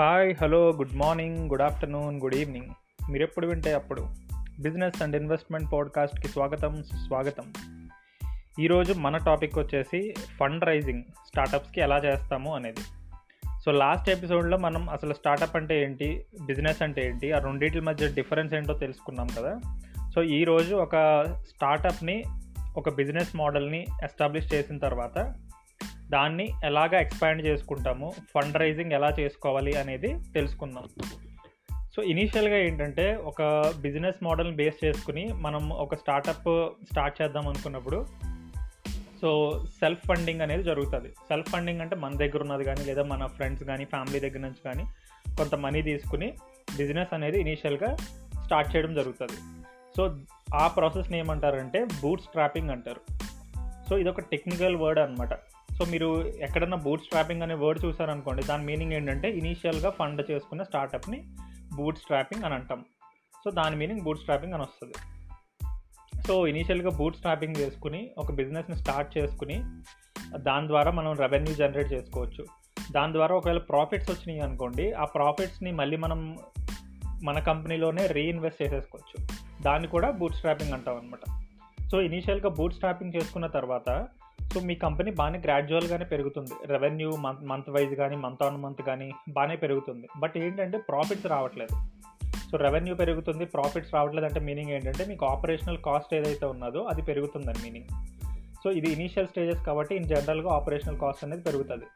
Hi hello good morning good afternoon good evening మీరు ఎప్పుడు వింటే అప్పుడు. బిజినెస్ అండ్ ఇన్వెస్ట్మెంట్ పాడ్కాస్ట్కి స్వాగతం స్వాగతం ఈరోజు మన టాపిక్ వచ్చేసి ఫండ్ రైజింగ్ స్టార్టప్స్కి ఎలా చేస్తాము అనేది. సో లాస్ట్ ఎపిసోడ్లో మనం అసలు స్టార్టప్ అంటే ఏంటి బిజినెస్ అంటే ఏంటి ఆ రెండింటి మధ్య డిఫరెన్స్ ఏంటో తెలుసుకున్నాం కదా. సో ఈరోజు ఒక స్టార్టప్ని ఒక బిజినెస్ మోడల్ని ఎస్టాబ్లిష్ చేసిన తర్వాత దాన్ని ఎలాగ ఎక్స్పాండ్ చేసుకుంటాము ఫండ్ రైజింగ్ ఎలా చేసుకోవాలి అనేది తెలుసుకుందాం. సో ఇనీషియల్గా ఏంటంటే ఒక బిజినెస్ మోడల్ని బేస్ చేసుకుని మనం ఒక స్టార్టప్ స్టార్ట్ చేద్దాం అనుకున్నప్పుడు సో సెల్ఫ్ ఫండింగ్ అనేది జరుగుతుంది. సెల్ఫ్ ఫండింగ్ అంటే మన దగ్గర ఉన్నది కానీ లేదా మన ఫ్రెండ్స్ కానీ ఫ్యామిలీ దగ్గర నుంచి కానీ కొంత మనీ తీసుకుని బిజినెస్ అనేది ఇనీషియల్గా స్టార్ట్ చేయడం జరుగుతుంది. సో ఆ ప్రాసెస్ని ఏమంటారంటే బూట్ స్ట్రాపింగ్ అంటారు. సో ఇది ఒక టెక్నికల్ వర్డ్ అనమాట సో మీరు ఎక్కడన్నా బూట్ స్ట్రాపింగ్ అనే వర్డ్ చూసారనుకోండి దాని మీనింగ్ ఏంటంటే ఇనీషియల్గా ఫండ్ చేసుకున్న స్టార్టప్ని బూట్ స్ట్రాపింగ్ అని అంటాం. సో దాని మీనింగ్ బూట్ స్ట్రాపింగ్ అని వస్తుంది. సో ఇనీషియల్గా బూట్ స్ట్రాపింగ్ చేసుకుని ఒక బిజినెస్ని స్టార్ట్ చేసుకుని దాని ద్వారా మనం రెవెన్యూ జనరేట్ చేసుకోవచ్చు. దాని ద్వారా ఒకవేళ ప్రాఫిట్స్ వచ్చినాయి అనుకోండి ఆ ప్రాఫిట్స్ని మళ్ళీ మనం మన కంపెనీలోనే రీఇన్వెస్ట్ చేసేసుకోవచ్చు. దాన్ని కూడా బూట్ స్ట్రాపింగ్ అంటాం అనమాట సో ఇనీషియల్గా బూట్ స్ట్రాపింగ్ చేసుకున్న తర్వాత సో మీ కంపెనీ బాగానే గ్రాడ్యువల్గానే పెరుగుతుంది. రెవెన్యూ మంత్ మంత్ వైజ్ కానీ మంత్ ఆన్ మంత్ కానీ బాగానే పెరుగుతుంది. బట్ ఏంటంటే ప్రాఫిట్స్ రావట్లేదు. సో రెవెన్యూ పెరుగుతుంది ప్రాఫిట్స్ రావట్లేదు అంటే మీనింగ్ ఏంటంటే మీకు ఆపరేషనల్ కాస్ట్ ఏదైతే ఉన్నదో అది పెరుగుతుందని మీనింగ్ సో ఇది ఇనీషియల్ స్టేజెస్ కాబట్టి ఇన్ జనరల్గా ఆపరేషనల్ కాస్ట్ అనేది పెరుగుతుంది.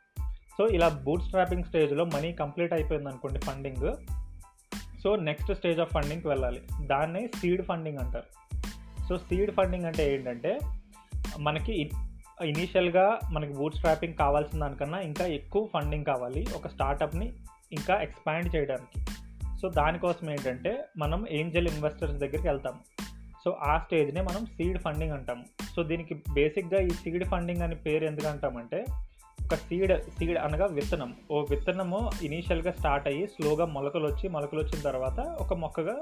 సో ఇలా బూట్ స్ట్రాపింగ్ స్టేజ్లో మనీ కంప్లీట్ అయిపోయింది అనుకోండి funding so next stage of ఫండింగ్కి వెళ్ళాలి. దాన్ని సీడ్ ఫండింగ్ అంటారు. సో సీడ్ ఫండింగ్ అంటే ఏంటంటే మనకి ఇనీషియల్గా మనకి బూట్ స్ట్రాపింగ్ కావాల్సిన దానికన్నా ఇంకా ఎక్కువ ఫండింగ్ కావాలి ఒక స్టార్టప్ని ఇంకా ఎక్స్పాండ్ చేయడానికి. సో దానికోసం ఏంటంటే మనం ఏంజల్ ఇన్వెస్టర్స్ దగ్గరికి వెళ్తాము. సో ఆ స్టేజ్నే మనం సీడ్ ఫండింగ్ అంటాము. సో దీనికి బేసిక్గా ఈ సీడ్ ఫండింగ్ అని పేరు ఎందుకు అంటామంటే ఒక సీడ్ సీడ్ అనగా విత్తనం. ఓ విత్తనము ఇనీషియల్గా స్టార్ట్ అయ్యి స్లోగా మొలకలు వచ్చి మొలకలు వచ్చిన తర్వాత ఒక మొక్కగా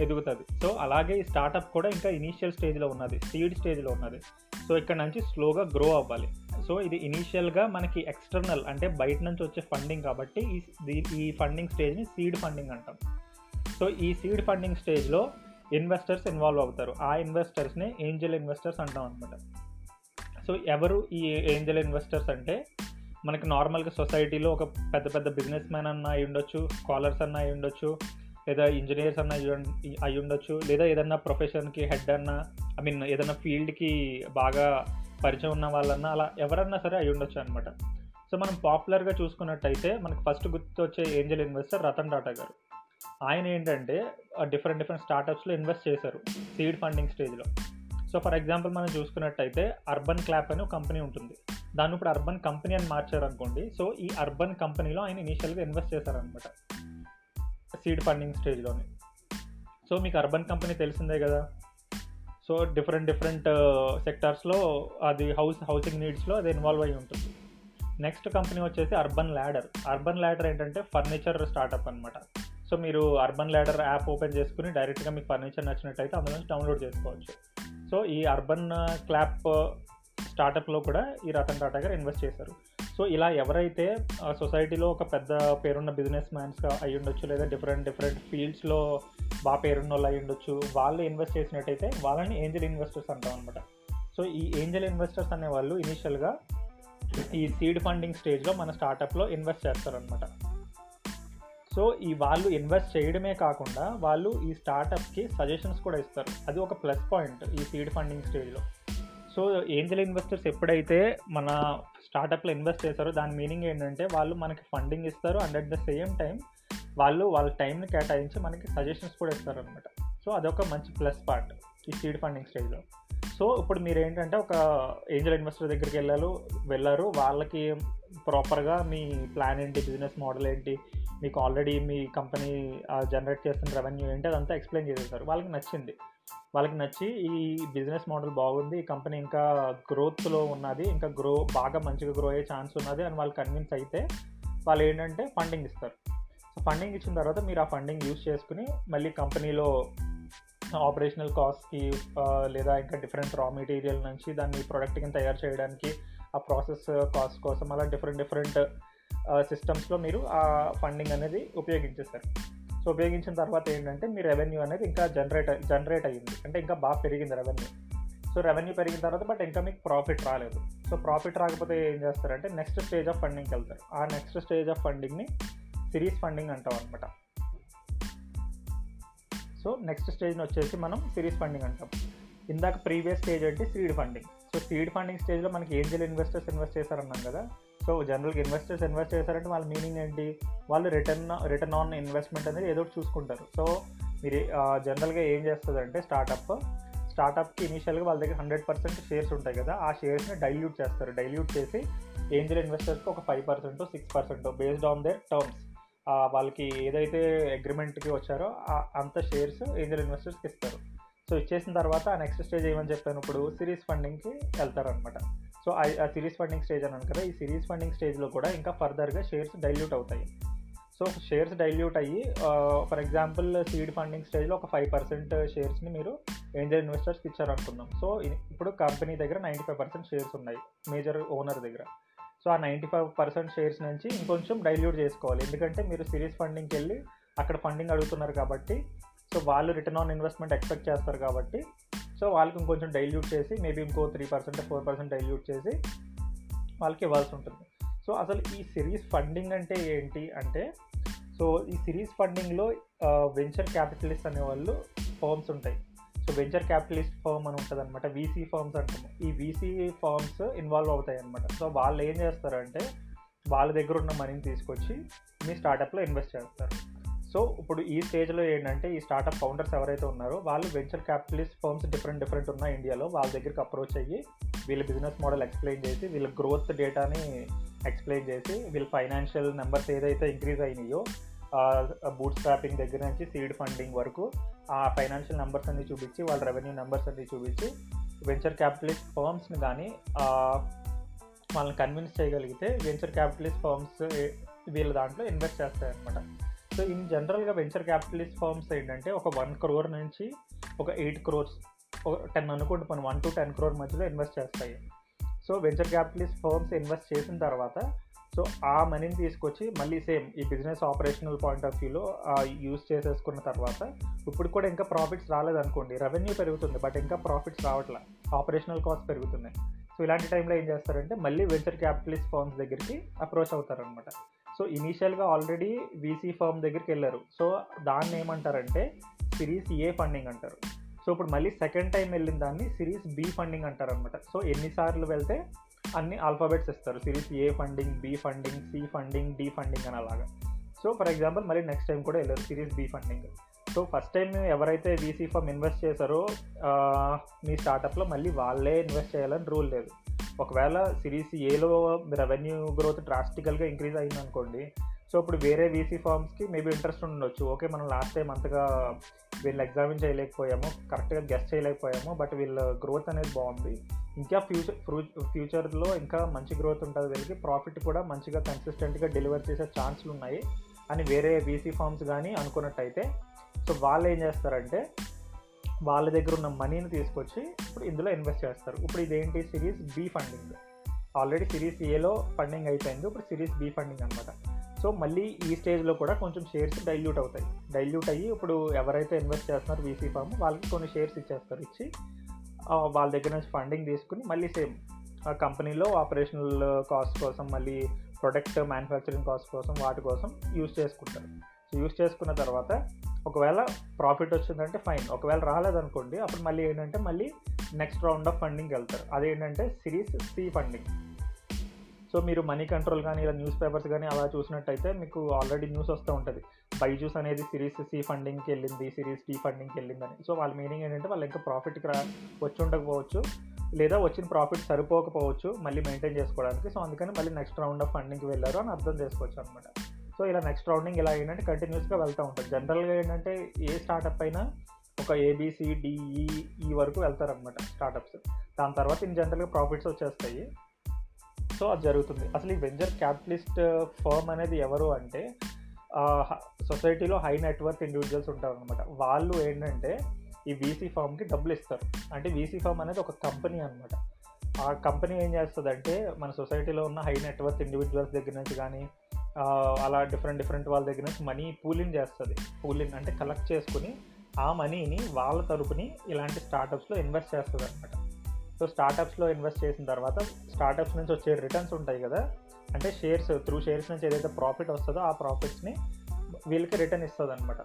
ఎదుగుతుంది. సో అలాగే ఈ స్టార్టప్ కూడా ఇంకా ఇనీషియల్ స్టేజ్లో ఉన్నది సీడ్ స్టేజ్లో ఉన్నది. సో ఇక్కడ నుంచి స్లోగా గ్రో అవ్వాలి. సో ఇది ఇనీషియల్గా మనకి ఎక్స్టర్నల్ అంటే బయట నుంచి వచ్చే ఫండింగ్ కాబట్టి ఈ ఈ ఫండింగ్ స్టేజ్ని సీడ్ ఫండింగ్ అంటాం. సో ఈ సీడ్ ఫండింగ్ స్టేజ్లో ఇన్వెస్టర్స్ ఇన్వాల్వ్ అవుతారు. ఆ ఇన్వెస్టర్స్ని ఏంజల్ ఇన్వెస్టర్స్ అంటాం అనమాట సో ఎవరు ఈ ఏంజల్ ఇన్వెస్టర్స్ అంటే మనకి నార్మల్గా సొసైటీలో ఒక పెద్ద పెద్ద బిజినెస్ మ్యాన్ అన్న అయి ఉండొచ్చు స్కాలర్స్ అన్న అయి ఉండొచ్చు లేదా ఇంజనీర్స్ అన్న అయి ఉండొచ్చు. లేదా ఏదన్నా ప్రొఫెషన్కి హెడ్ అన్న ఐ మీన్ ఏదన్నా ఫీల్డ్కి బాగా పరిచయం ఉన్న వాళ్ళన్నా అలా ఎవరన్నా సరే అయి ఉండొచ్చు అనమాట సో మనం పాపులర్గా చూసుకున్నట్టయితే మనకు ఫస్ట్ గుర్తొచ్చే ఏంజల్ ఇన్వెస్టర్ రతన్ టాటా గారు. ఆయన ఏంటంటే డిఫరెంట్ డిఫరెంట్ స్టార్టప్స్లో ఇన్వెస్ట్ చేశారు సీడ్ ఫండింగ్ స్టేజ్లో సో ఫర్ ఎగ్జాంపుల్ మనం చూసుకున్నట్టయితే అర్బన్ క్లాప్ అని ఒక కంపెనీ ఉంటుంది. దాన్ని ఇప్పుడు అర్బన్ కంపెనీ అని మార్చారు అనుకోండి సో ఈ అర్బన్ కంపెనీలో ఆయన ఇనీషియల్గా ఇన్వెస్ట్ చేశారనమాట సీడ్ ఫండింగ్ స్టేజ్లోనే సో మీకు అర్బన్ కంపెనీ తెలిసిందే కదా. సో డిఫరెంట్ డిఫరెంట్ సెక్టార్స్లో అది హౌస్ హౌసింగ్ నీడ్స్లో అది ఇన్వాల్వ్ అయి ఉంటుంది. నెక్స్ట్ కంపెనీ వచ్చేసి అర్బన్ ల్యాడర్ అర్బన్ ల్యాడర్ ఏంటంటే ఫర్నిచర్ స్టార్టప్ అనమాట సో మీరు అర్బన్ ల్యాడర్ యాప్ ఓపెన్ చేసుకుని డైరెక్ట్గా మీకు ఫర్నిచర్ నచ్చినట్టయితే అందులో నుంచి డౌన్లోడ్ చేసుకోవచ్చు. సో ఈ అర్బన్ క్లాప్ స్టార్టప్లో కూడా ఈ రతన్ టాటా గారు ఇన్వెస్ట్ చేశారు. సో ఇలా ఎవరైతే సొసైటీలో ఒక పెద్ద పేరున్న బిజినెస్ మ్యాన్స్ అయి ఉండొచ్చు లేదా డిఫరెంట్ డిఫరెంట్ ఫీల్డ్స్లో బాగా పేరున్న వాళ్ళు అయి ఉండొచ్చు వాళ్ళు ఇన్వెస్ట్ చేసినట్టయితే వాళ్ళని ఏంజల్ ఇన్వెస్టర్స్ అంటాం అనమాట సో ఈ ఏంజల్ ఇన్వెస్టర్స్ అనే వాళ్ళు ఇనీషియల్గా ఈ సీడ్ ఫండింగ్ స్టేజ్లో మన స్టార్టప్లో ఇన్వెస్ట్ చేస్తారనమాట సో ఈ వాళ్ళు ఇన్వెస్ట్ చేయడమే కాకుండా వాళ్ళు ఈ స్టార్టప్కి సజెషన్స్ కూడా ఇస్తారు. అది ఒక ప్లస్ పాయింట్ ఈ సీడ్ ఫండింగ్ స్టేజ్లో. సో ఏంజల్ ఇన్వెస్టర్స్ ఎప్పుడైతే మన స్టార్టప్లో ఇన్వెస్ట్ చేస్తారో దాని మీనింగ్ ఏంటంటే వాళ్ళు మనకి ఫండింగ్ ఇస్తారు and at the same time వాళ్ళు వాళ్ళ టైంని కేటాయించి మనకి సజెషన్స్ కూడా ఇస్తారు అనమాట సో అదొక మంచి ప్లస్ పార్ట్ ఈ సీడ్ ఫండింగ్ స్టేజ్లో. సో ఇప్పుడు మీరు ఏంటంటే ఒక ఏంజల్ ఇన్వెస్టర్ దగ్గరికి వెళ్ళారు వెళ్ళారు వాళ్ళకి ప్రాపర్గా మీ ప్లాన్ ఏంటి బిజినెస్ మోడల్ ఏంటి మీకు ఆల్రెడీ మీ కంపెనీ జనరేట్ చేస్తున్న రెవెన్యూ ఏంటి అదంతా ఎక్స్ప్లెయిన్ చేసేసారు. వాళ్ళకి నచ్చింది. వాళ్ళకి నచ్చి ఈ బిజినెస్ మోడల్ బాగుంది ఈ కంపెనీ ఇంకా గ్రోత్లో ఉన్నది ఇంకా గ్రో బాగా మంచిగా గ్రో అయ్యే ఛాన్స్ ఉన్నది అని వాళ్ళు కన్విన్స్ అయితే వాళ్ళు ఏంటంటే ఫండింగ్ ఇస్తారు. సో ఫండింగ్ ఇచ్చిన తర్వాత మీరు ఆ ఫండింగ్ యూస్ చేసుకుని మళ్ళీ కంపెనీలో ఆపరేషనల్ కాస్ట్కి లేదా ఇంకా డిఫరెంట్ రా మెటీరియల్ నుంచి దాన్ని ప్రోడక్ట్ కింద తయారు చేయడానికి ఆ ప్రాసెస్ కాస్ట్ కోసం అలా డిఫరెంట్ డిఫరెంట్ సిస్టమ్స్లో మీరు ఆ ఫండింగ్ అనేది ఉపయోగించేస్తారు. సో ఉపయోగించిన తర్వాత ఏంటంటే మీ రెవెన్యూ అనేది ఇంకా జనరేట్ జనరేట్ అయ్యింది. అంటే ఇంకా బాగా పెరిగింది రెవెన్యూ సో రెవెన్యూ పెరిగిన తర్వాత బట్ ఇంకా మీకు ప్రాఫిట్ రాలేదు. సో ప్రాఫిట్ రాకపోతే ఏం చేస్తారంటే నెక్స్ట్ స్టేజ్ ఆఫ్ ఫండింగ్కి వెళ్తారు. ఆ నెక్స్ట్ స్టేజ్ ఆఫ్ ఫండింగ్ని సిరీస్ ఫండింగ్ అంటాం అనమాట సో నెక్స్ట్ స్టేజ్ని వచ్చేసి మనం సిరీస్ ఫండింగ్ అంటాం. ఇందాక ప్రీవియస్ స్టేజ్ అంటే seed funding so seed funding స్టేజ్లో మనకి ఏంజల్ ఇన్వెస్టర్స్ ఇన్వెస్ట్ చేశారన్నాం కదా సో జనరల్గా ఇన్వెస్టర్స్ ఇన్వెస్ట్ చేశారంటే వాళ్ళ మీనింగ్ ఏంటి? వాళ్ళు రిటర్న్ రిటర్న్ ఆన్ ఇన్వెస్ట్మెంట్ అనేది ఏదో ఒకటి చూసుకుంటారు. సో మీరు జనరల్గా ఏం చేస్తుందంటే స్టార్టప్ స్టార్టప్కి ఇనీషియల్గా వాళ్ళ దగ్గర హండ్రెడ్ పర్సెంట్ షేర్స్ ఉంటాయి కదా ఆ షేర్స్ని డైల్యూట్ చేస్తారు. డైల్యూట్ చేసి ఏంజల్ ఇన్వెస్టర్స్కి ఒక five percent six percent based on their terms వాళ్ళకి ఏదైతే అగ్రిమెంట్కి వచ్చారో అంత షేర్స్ ఏంజల్ ఇన్వెస్టర్స్కి ఇస్తారు. సో ఇచ్చేసిన తర్వాత ఆ నెక్స్ట్ స్టేజ్ ఏమని చెప్పాను? ఇప్పుడు సిరీస్ ఫండింగ్కి వెళ్తారనమాట సో ఆ సిరీస్ ఫండింగ్ స్టేజ్ అన్నాను కదా ఈ సిరీస్ ఫండింగ్ స్టేజ్లో కూడా ఇంకా ఫర్దర్గా షేర్స్ డైల్యూట్ అవుతాయి. సో షేర్స్ డైల్యూట్ అయ్యి ఫర్ ఎగ్జాంపుల్ సీడ్ ఫండింగ్ స్టేజ్లో ఒక ఫైవ్ పర్సెంట్ షేర్స్ని మీరు ఏంజల్ ఇన్వెస్టర్స్కి ఇచ్చారనుకుందాం. సో ఇప్పుడు కంపెనీ దగ్గర నైంటీ ఫైవ్ పర్సెంట్ షేర్స్ ఉన్నాయి మేజర్ ఓనర్ దగ్గర. సో ఆ నైంటీ ఫైవ్ పర్సెంట్ షేర్స్ నుంచి ఇంకొంచెం డైల్యూట్ చేసుకోవాలి. ఎందుకంటే మీరు సిరీస్ ఫండింగ్కి వెళ్ళి అక్కడ ఫండింగ్ అడుగుతున్నారు కాబట్టి సో వాళ్ళు రిటర్న్ ఆన్ ఇన్వెస్ట్మెంట్ ఎక్స్పెక్ట్ చేస్తారు కాబట్టి సో వాళ్ళకి ఇంకొంచెం డైల్యూట్ చేసి మేబీ ఇంకో three percent four percent dilute చేసి వాళ్ళకి ఇవ్వాల్సి ఉంటుంది. సో అసలు ఈ సిరీస్ ఫండింగ్ అంటే ఏంటి అంటే సో ఈ సిరీస్ ఫండింగ్లో వెంచర్ క్యాపిటలిస్ట్ అనే వాళ్ళు ఫర్మ్స్ ఉంటాయి. సో వెంచర్ క్యాపిటలిస్ట్ ఫర్మ్ అని ఉంటుంది అనమాట వీసీ ఫర్మ్స్ అంటాము. ఈ వీసీ ఫర్మ్స్ ఇన్వాల్వ్ అవుతాయి అనమాట సో వాళ్ళు ఏం చేస్తారంటే వాళ్ళ దగ్గర ఉన్న మనీని తీసుకొచ్చి మీ స్టార్టప్లో ఇన్వెస్ట్ చేస్తారు. సో ఇప్పుడు ఈ స్టేజ్లో ఏంటంటే ఈ స్టార్టప్ ఫౌండర్స్ ఎవరైతే ఉన్నారో వాళ్ళు venture capitalist firms different different ఉన్నాయి ఇండియాలో. వాళ్ళ దగ్గరికి అప్రోచ్ అయ్యి వీళ్ళ బిజినెస్ మోడల్ ఎక్స్ప్లెయిన్ చేసి వీళ్ళ గ్రోత్ డేటాని ఎక్స్ప్లెయిన్ చేసి వీళ్ళ ఫైనాన్షియల్ నెంబర్స్ ఏదైతే ఇంక్రీజ్ అయినాయో బూట్ స్ట్రాపింగ్ దగ్గర నుంచి సీడ్ ఫండింగ్ వరకు ఆ ఫైనాన్షియల్ నెంబర్స్ అన్ని చూపించి వాళ్ళ రెవెన్యూ నెంబర్స్ అన్ని చూపించి వెంచర్ క్యాపిటలిస్ట్ ఫర్మ్స్ని కానీ వాళ్ళని కన్విన్స్ చేయగలిగితే వెంచర్ క్యాపిటలిస్ట్ ఫర్మ్స్ వీళ్ళ దాంట్లో ఇన్వెస్ట్ చేస్తాయి అనమాట సో ఇన్ జనరల్గా వెంచర్ క్యాపిటలిస్ట్ ఫార్మ్స్ ఏంటంటే ఒక వన్ క్రోర్ నుంచి ఒక ఎయిట్ క్రోర్స్ ఒక టెన్ అనుకోండి మనం వన్ టు టెన్ క్రోర్ మధ్యలో ఇన్వెస్ట్ చేస్తాయి. So venture capitalist firms invest చేసిన తర్వాత సో ఆ మనీని తీసుకొచ్చి మళ్ళీ సేమ్ ఈ బిజినెస్ ఆపరేషనల్ పాయింట్ ఆఫ్ వ్యూలో యూస్ చేసేసుకున్న తర్వాత ఇప్పుడు కూడా ఇంకా ప్రాఫిట్స్ రాలేదనుకోండి రెవెన్యూ పెరుగుతుంది బట్ ఇంకా ప్రాఫిట్స్ రావట్లే ఆపరేషనల్ కాస్ట్ పెరుగుతున్నాయి. సో ఇలాంటి టైంలో ఏం చేస్తారంటే మళ్ళీ వెంచర్ క్యాపిటలిస్ట్ ఫర్మ్స్ దగ్గరికి అప్రోచ్ అవుతారనమాట. సో ఇనీషియల్గా ఆల్రెడీ వీసీ ఫర్మ్ దగ్గరికి వెళ్ళారు. సో దాన్ని ఏమంటారంటే సిరీస్ ఏ ఫండింగ్ అంటారు. సో ఇప్పుడు మళ్ళీ సెకండ్ టైం వెళ్ళిన దాన్ని సిరీస్ బి ఫండింగ్ అంటారు అనమాట సో ఎన్నిసార్లు వెళ్తే అన్ని ఆల్ఫాబెట్స్ ఇస్తారు. Series A funding B funding C funding D funding అని అలాగా. సో ఫర్ ఎగ్జాంపుల్ మళ్ళీ నెక్స్ట్ టైం కూడా వెళ్ళారు series B funding so first time ఎవరైతే వీసీ ఫామ్ ఇన్వెస్ట్ చేశారో మీ స్టార్టప్లో మళ్ళీ వాళ్ళే ఇన్వెస్ట్ చేయాలని రూల్ లేదు. ఒకవేళ సిరీస్ ఏలో రెవెన్యూ గ్రోత్ డ్రాస్టికల్గా ఇంక్రీజ్ అయింది అనుకోండి సో ఇప్పుడు వేరే వీసీ ఫార్మ్స్కి మేబీ ఇంట్రెస్ట్ ఉండొచ్చు. ఓకే మనం లాస్ట్ టైం అంతగా వీళ్ళు ఎగ్జామిన్ చేయలేకపోయాము కరెక్ట్గా గెస్ట్ చేయలేకపోయాము బట్ వీళ్ళ గ్రోత్ అనేది బాగుంది. ఇంకా ఫ్యూచర్ ఫ్యూచర్లో ఇంకా మంచి గ్రోత్ ఉంటుంది వీళ్ళకి. ప్రాఫిట్ కూడా మంచిగా కన్సిస్టెంట్గా డెలివర్ చేసే ఛాన్స్లు ఉన్నాయి. అని వేరే వీసీ ఫార్మ్స్ కానీ అనుకున్నట్టయితే సో వాళ్ళు ఏం చేస్తారంటే వాళ్ళ దగ్గర ఉన్న మనీని తీసుకొచ్చి ఇప్పుడు ఇందులో ఇన్వెస్ట్ చేస్తారు. ఇప్పుడు ఇదేంటి? Series B funding already series ఏలో ఫండింగ్ అయిపోయింది. ఇప్పుడు సిరీస్ బి ఫండింగ్ అనమాట సో మళ్ళీ ఈ స్టేజ్లో కూడా కొంచెం షేర్స్ డైల్యూట్ అవుతాయి. డైల్యూట్ అయ్యి ఇప్పుడు ఎవరైతే ఇన్వెస్ట్ చేస్తున్నారో వీసీ ఫామ్ వాళ్ళకి కొన్ని షేర్స్ ఇచ్చేస్తారు. ఇచ్చి వాళ్ళ దగ్గర నుంచి ఫండింగ్ తీసుకుని మళ్ళీ సేమ్ ఆ కంపెనీలో ఆపరేషనల్ కాస్ట్ కోసం మళ్ళీ ప్రొడక్ట్ మ్యానుఫ్యాక్చరింగ్ కాస్ట్ కోసం వాటి కోసం యూజ్ చేసుకుంటారు. సో యూజ్ చేసుకున్న తర్వాత ఒకవేళ ప్రాఫిట్ వచ్చిందంటే ఫైన్ ఒకవేళ రాలేదనుకోండి అప్పుడు మళ్ళీ ఏంటంటే మళ్ళీ నెక్స్ట్ రౌండ్ ఆఫ్ ఫండింగ్కి వెళ్తారు. అదేంటంటే సిరీస్ సి ఫండింగ్ సో మీరు మనీ కంట్రోల్ కానీ ఇలా న్యూస్ పేపర్స్ కానీ అలా చూసినట్టయితే మీకు ఆల్రెడీ న్యూస్ వస్తూ ఉంటుంది. బైజూస్ అనేది సిరీస్ సి ఫండింగ్కి వెళ్ళింది సిరీస్ డి ఫండింగ్కి వెళ్ళిందని. సో వాళ్ళ మీనింగ్ ఏంటంటే వాళ్ళు ఇంకా ప్రాఫిట్కి రా వచ్చి ఉండకపోవచ్చు లేదా వచ్చిన ప్రాఫిట్ సరిపోకపోవచ్చు మళ్ళీ మెయింటైన్ చేసుకోవడానికి. సో అందుకని మళ్ళీ నెక్స్ట్ రౌండ్ ఆఫ్ ఫండింగ్కి వెళ్ళారు అని అర్థం చేసుకోవచ్చు అనమాట సో ఇలా నెక్స్ట్ రౌండింగ్ ఇలా ఏంటంటే కంటిన్యూస్గా వెళ్తూ ఉంటారు జనరల్గా ఏంటంటే ఏ స్టార్టప్ అయినా ఒక ఏబిసిడిఈ ఈ e, e వరకు వెళ్తారనమాట స్టార్టప్స్ దాని తర్వాత ఇన్ జనరల్గా ప్రాఫిట్స్ వచ్చేస్తాయి. సో అది జరుగుతుంది. అసలు ఈ వెంచర్ క్యాపిటలిస్ట్ ఫర్మ్ అనేది ఎవరు అంటే సొసైటీలో హై నెట్వర్క్ ఇండివిజువల్స్ ఉంటారు అనమాట వాళ్ళు ఏంటంటే ఈ వీసీ ఫామ్కి డబ్బులు ఇస్తారు. అంటే వీసీ ఫామ్ అనేది ఒక కంపెనీ అనమాట ఆ కంపెనీ ఏం చేస్తుందంటే మన సొసైటీలో ఉన్న హై నెట్వర్క్ ఇండివిజువల్స్ దగ్గర నుంచి కానీ అలా డిఫరెంట్ డిఫరెంట్ వాళ్ళ దగ్గర నుంచి మనీ పూలింగ్ చేస్తుంది. పూలింగ్ అంటే కలెక్ట్ చేసుకుని ఆ మనీని వాళ్ళ తరపుని ఇలాంటి స్టార్టప్స్లో ఇన్వెస్ట్ చేస్తుంది అనమాట సో స్టార్టప్స్లో ఇన్వెస్ట్ చేసిన తర్వాత స్టార్టప్స్ నుంచి వచ్చే రిటర్న్స్ ఉంటాయి కదా. అంటే షేర్స్ త్రూ షేర్స్ నుంచి ఏదైతే ప్రాఫిట్ వస్తుందో ఆ ప్రాఫిట్స్ని వీళ్ళకి రిటర్న్ ఇస్తుంది అనమాట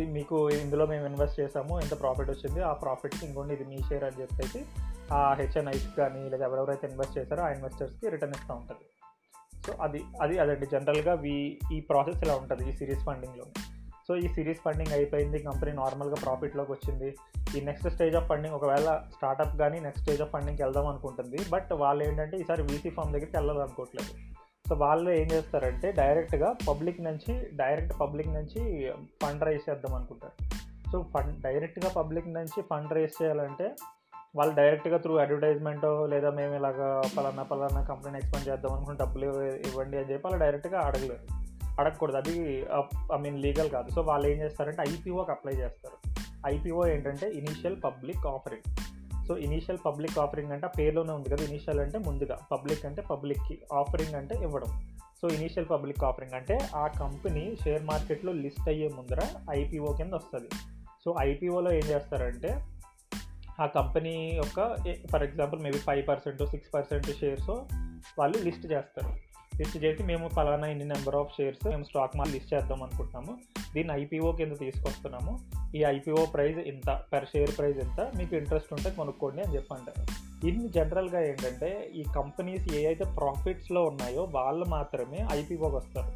మీకు ఇందులో మేము ఇన్వెస్ట్ చేసాము ఎంత ప్రాఫిట్ వచ్చింది ఆ ప్రాఫిట్కి ఇంకోటి ఇది మీ షేర్ అని చెప్పేసి ఆ హెచ్ఎన్ఐస్ కానీ లేదా ఎవరెవరైతే ఇన్వెస్ట్ చేశారో ఆ ఇన్వెస్టర్స్కి రిటర్న్ ఇస్తూ ఉంటుంది. సో అది అది అదండి. జనరల్గా వీ ఈ ప్రాసెస్ ఇలా ఉంటుంది ఈ సిరీస్ ఫండింగ్లో. సో ఈ సిరీస్ ఫండింగ్ అయిపోయింది కంపెనీ నార్మల్గా ప్రాఫిట్లోకి వచ్చింది. ఈ నెక్స్ట్ స్టేజ్ ఆఫ్ ఫండింగ్ ఒకవేళ స్టార్టప్ కానీ నెక్స్ట్ స్టేజ్ ఆఫ్ ఫండింగ్కి వెళ్దాం అనుకుంటుంది. బట్ వాళ్ళు ఏంటంటే ఈసారి వీసీ ఫామ్ దగ్గరికి వెళ్ళదు అనుకోవట్లేదు. సో వాళ్ళు ఏం చేస్తారంటే డైరెక్ట్గా పబ్లిక్ నుంచి డైరెక్ట్ పబ్లిక్ నుంచి ఫండ్ రైజ్ చేద్దాం అనుకుంటారు. సో ఫండ్ డైరెక్ట్గా పబ్లిక్ నుంచి ఫండ్ రైజ్ చేయాలంటే వాళ్ళు డైరెక్ట్గా త్రూ అడ్వర్టైజ్మెంట్ లేదా మేము ఇలాగ పలానా పలానా కంపెనీని ఎక్స్పెండ్ చేద్దాం అనుకుని డబ్బులు ఇవ్వండి అని చెప్పి వాళ్ళు డైరెక్ట్గా అడగలేరు అడగకూడదు. అది ఐ మీన్ లీగల్ కాదు. సో వాళ్ళు ఏం చేస్తారంటే ఐపీఓకి అప్లై చేస్తారు. ఐపీఓ ఏంటంటే initial public offering. So initial public offering అంటే పేరులోనే ఉంది కదా. ఇనీషియల్ అంటే ముందుగా. పబ్లిక్ అంటే పబ్లిక్కి. ఆఫరింగ్ అంటే ఇవ్వడం. సో ఇనీషియల్ పబ్లిక్ ఆఫరింగ్ అంటే ఆ కంపెనీ షేర్ మార్కెట్లో లిస్ట్ అయ్యే ముందర ఐపీఓ కింద వస్తుంది. సో ఐపీఓలో ఏం చేస్తారంటే ఆ కంపెనీ యొక్క for example maybe five percent six percent shares వాళ్ళు లిస్ట్ చేస్తారు. లిస్ట్ చేసి మేము ఫలానా ఇన్ని నెంబర్ ఆఫ్ షేర్స్ మేము స్టాక్ మార్కెట్ లిస్ట్ చేద్దాం అనుకుంటున్నాము. దీన్ని ఐపీఓ కింద తీసుకొస్తున్నాము. ఈ ఐపీఓ ప్రైస్ ఇంత పర్ షేర్ ప్రైస్ ఎంత మీకు ఇంట్రెస్ట్ ఉంటే కొనుక్కోండి అని చెప్పి అంటారు ఇన్ని జనరల్గా ఏంటంటే ఈ కంపెనీస్ ఏ అయితే ప్రాఫిట్స్లో ఉన్నాయో వాళ్ళు మాత్రమే ఐపీఓకి వస్తారు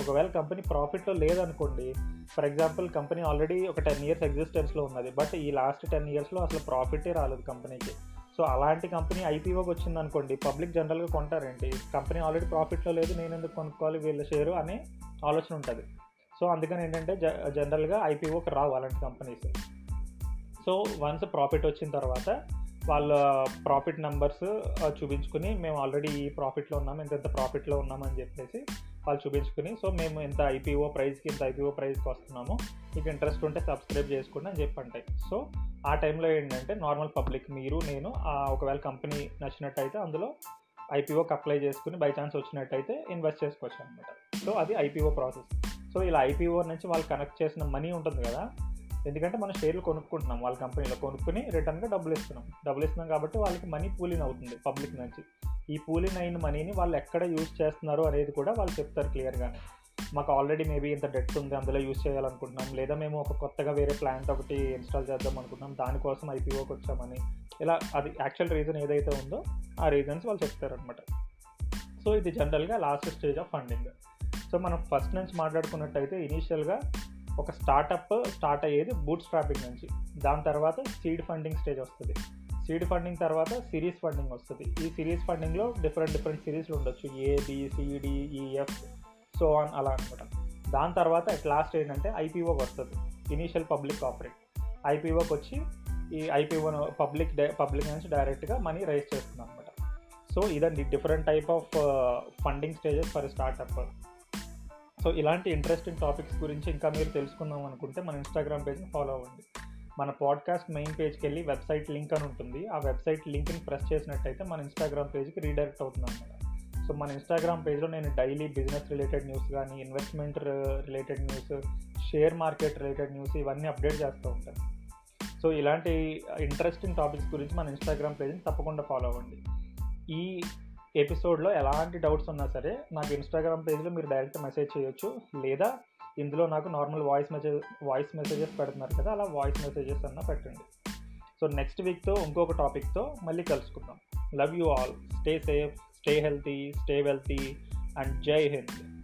ఒకవేళ కంపెనీ ప్రాఫిట్లో లేదనుకోండి ఫర్ ఎగ్జాంపుల్ కంపెనీ ఆల్రెడీ ఒక టెన్ ఇయర్స్ ఎగ్జిస్టెన్స్లో ఉన్నది బట్ ఈ లాస్ట్ టెన్ ఇయర్స్లో అసలు ప్రాఫిటే రాలేదు కంపెనీకి సో అలాంటి కంపెనీ ఐపీఓకి వచ్చింది అనుకోండి పబ్లిక్ జనరల్గా కొంటారేంటి? కంపెనీ ఆల్రెడీ ప్రాఫిట్లో లేదు నేను ఎందుకు కొనుక్కోవాలి వీళ్ళ షేరు అనే ఆలోచన ఉంటుంది. సో అందుకని ఏంటంటే జ జనరల్గా ఐపీఓకి రావు అలాంటి కంపెనీస్ సో వన్స్ ప్రాఫిట్ వచ్చిన తర్వాత వాళ్ళ ప్రాఫిట్ నెంబర్స్ చూపించుకుని మేము ఆల్రెడీ ఈ ప్రాఫిట్లో ఉన్నాం ఎంత ఎంత ప్రాఫిట్లో ఉన్నామని చెప్పేసి వాళ్ళు చూపించుకుని సో మేము ఎంత ఐపీఓ ప్రైస్కి ఇంత ఐపీఓ ప్రైస్కి వస్తున్నాము. మీకు ఇంట్రెస్ట్ ఉంటే సబ్స్క్రైబ్ చేసుకోండి అని చెప్పి అంటాయి సో ఆ టైంలో ఏంటంటే నార్మల్ పబ్లిక్ మీరు నేను ఒకవేళ కంపెనీ నచ్చినట్టయితే అందులో ఐపీఓకి అప్లై చేసుకుని బై ఛాన్స్ వచ్చినట్టయితే ఇన్వెస్ట్ చేసుకోవచ్చు అనమాట సో అది ఐపీఓ ప్రాసెస్. సో ఇలా ఐపీఓ నుంచి వాళ్ళు కనెక్ట్ చేసిన మనీ ఉంటుంది కదా ఎందుకంటే మనం షేర్లు కొనుక్కుంటున్నాం వాళ్ళ కంపెనీలో. కొనుక్కుని రిటర్న్గా డబ్బులు ఇస్తున్నాం. డబ్బులు ఇస్తున్నాం కాబట్టి వాళ్ళకి మనీ పూలింగ్ అవుతుంది పబ్లిక్ నుంచి. ఈ పూలింగ్ అయిన మనీని వాళ్ళు ఎక్కడ యూజ్ చేస్తున్నారు అనేది కూడా వాళ్ళు చెప్తారు క్లియర్గానే. మాకు ఆల్రెడీ మేబీ ఇంత డెట్ ఉంది అందులో యూజ్ చేయాలనుకుంటున్నాం. లేదా మేము ఒక కొత్తగా వేరే ప్లాంట్ ఒకటి ఇన్స్టాల్ చేద్దాం అనుకుంటున్నాం. దానికోసం ఐపీఓకి వచ్చామని. ఇలా అది యాక్చువల్ రీజన్ ఏదైతే ఉందో ఆ రీజన్స్ వాళ్ళు చెప్తారనమాట సో ఇది జనరల్గా last stage of funding. So మనం ఫస్ట్ నుంచి మాట్లాడుకున్నట్టయితే ఇనీషియల్గా ఒక స్టార్టప్ స్టార్ట్ అయ్యేది బూట్ స్ట్రాపింగ్ నుంచి. దాని తర్వాత సీడ్ ఫండింగ్ స్టేజ్ వస్తుంది. సీడ్ ఫండింగ్ తర్వాత సిరీస్ ఫండింగ్ వస్తుంది. ఈ సిరీస్ ఫండింగ్లో డిఫరెంట్ డిఫరెంట్ సిరీస్లు ఉండొచ్చు. A B E F so on అలా అనమాట. దాని తర్వాత అట్ లాస్ట్ ఏంటంటే ఐపీఓకి వస్తుంది. ఇనీషియల్ పబ్లిక్ ఆఫరింగ్ ఐపీఓకి వచ్చి ఈ ఐపీఓ పబ్లిక్ పబ్లిక్ నుంచి డైరెక్ట్గా మనీ రైజ్ చేస్తుంది అనమాట. సో ఇదండి different type of funding stages for startup so ఇలాంటి ఇంట్రెస్టింగ్ టాపిక్స్ గురించి ఇంకా మీరు తెలుసుకుందాం అనుకుంటే మన ఇన్స్టాగ్రామ్ పేజ్ని ఫాలో అవ్వండి. మన పాడ్కాస్ట్ మెయిన్ పేజ్కి వెళ్ళి వెబ్సైట్ లింక్ అని ఉంటుంది. ఆ వెబ్సైట్ లింక్ని ప్రెస్ చేసినట్టయితే మన ఇన్స్టాగ్రామ్ పేజ్కి రీడైరెక్ట్ అవుతుంది అనమాట సో మన ఇన్స్టాగ్రామ్ పేజ్లో నేను డైలీ బిజినెస్ రిలేటెడ్ న్యూస్ కానీ investment related news share market related news ఇవన్నీ అప్డేట్ చేస్తూ ఉంటాను. సో ఇలాంటి ఇంట్రెస్టింగ్ టాపిక్స్ గురించి మన ఇన్స్టాగ్రామ్ పేజ్ని తప్పకుండా ఫాలో అవ్వండి. ఈ ఎపిసోడ్లో ఎలాంటి డౌట్స్ ఉన్నా సరే నాకు ఇన్స్టాగ్రామ్ పేజ్లో మీరు డైరెక్ట్ మెసేజ్ చేయొచ్చు. లేదా ఇందులో నాకు normal voice message voice messages పెడుతున్నారు కదా అలా వాయిస్ మెసేజెస్ అన్న పెట్టండి. సో నెక్స్ట్ వీక్తో ఇంకొక టాపిక్తో మళ్ళీ కలుసుకుందాం. Love you all stay safe stay healthy stay wealthy and Jai Hind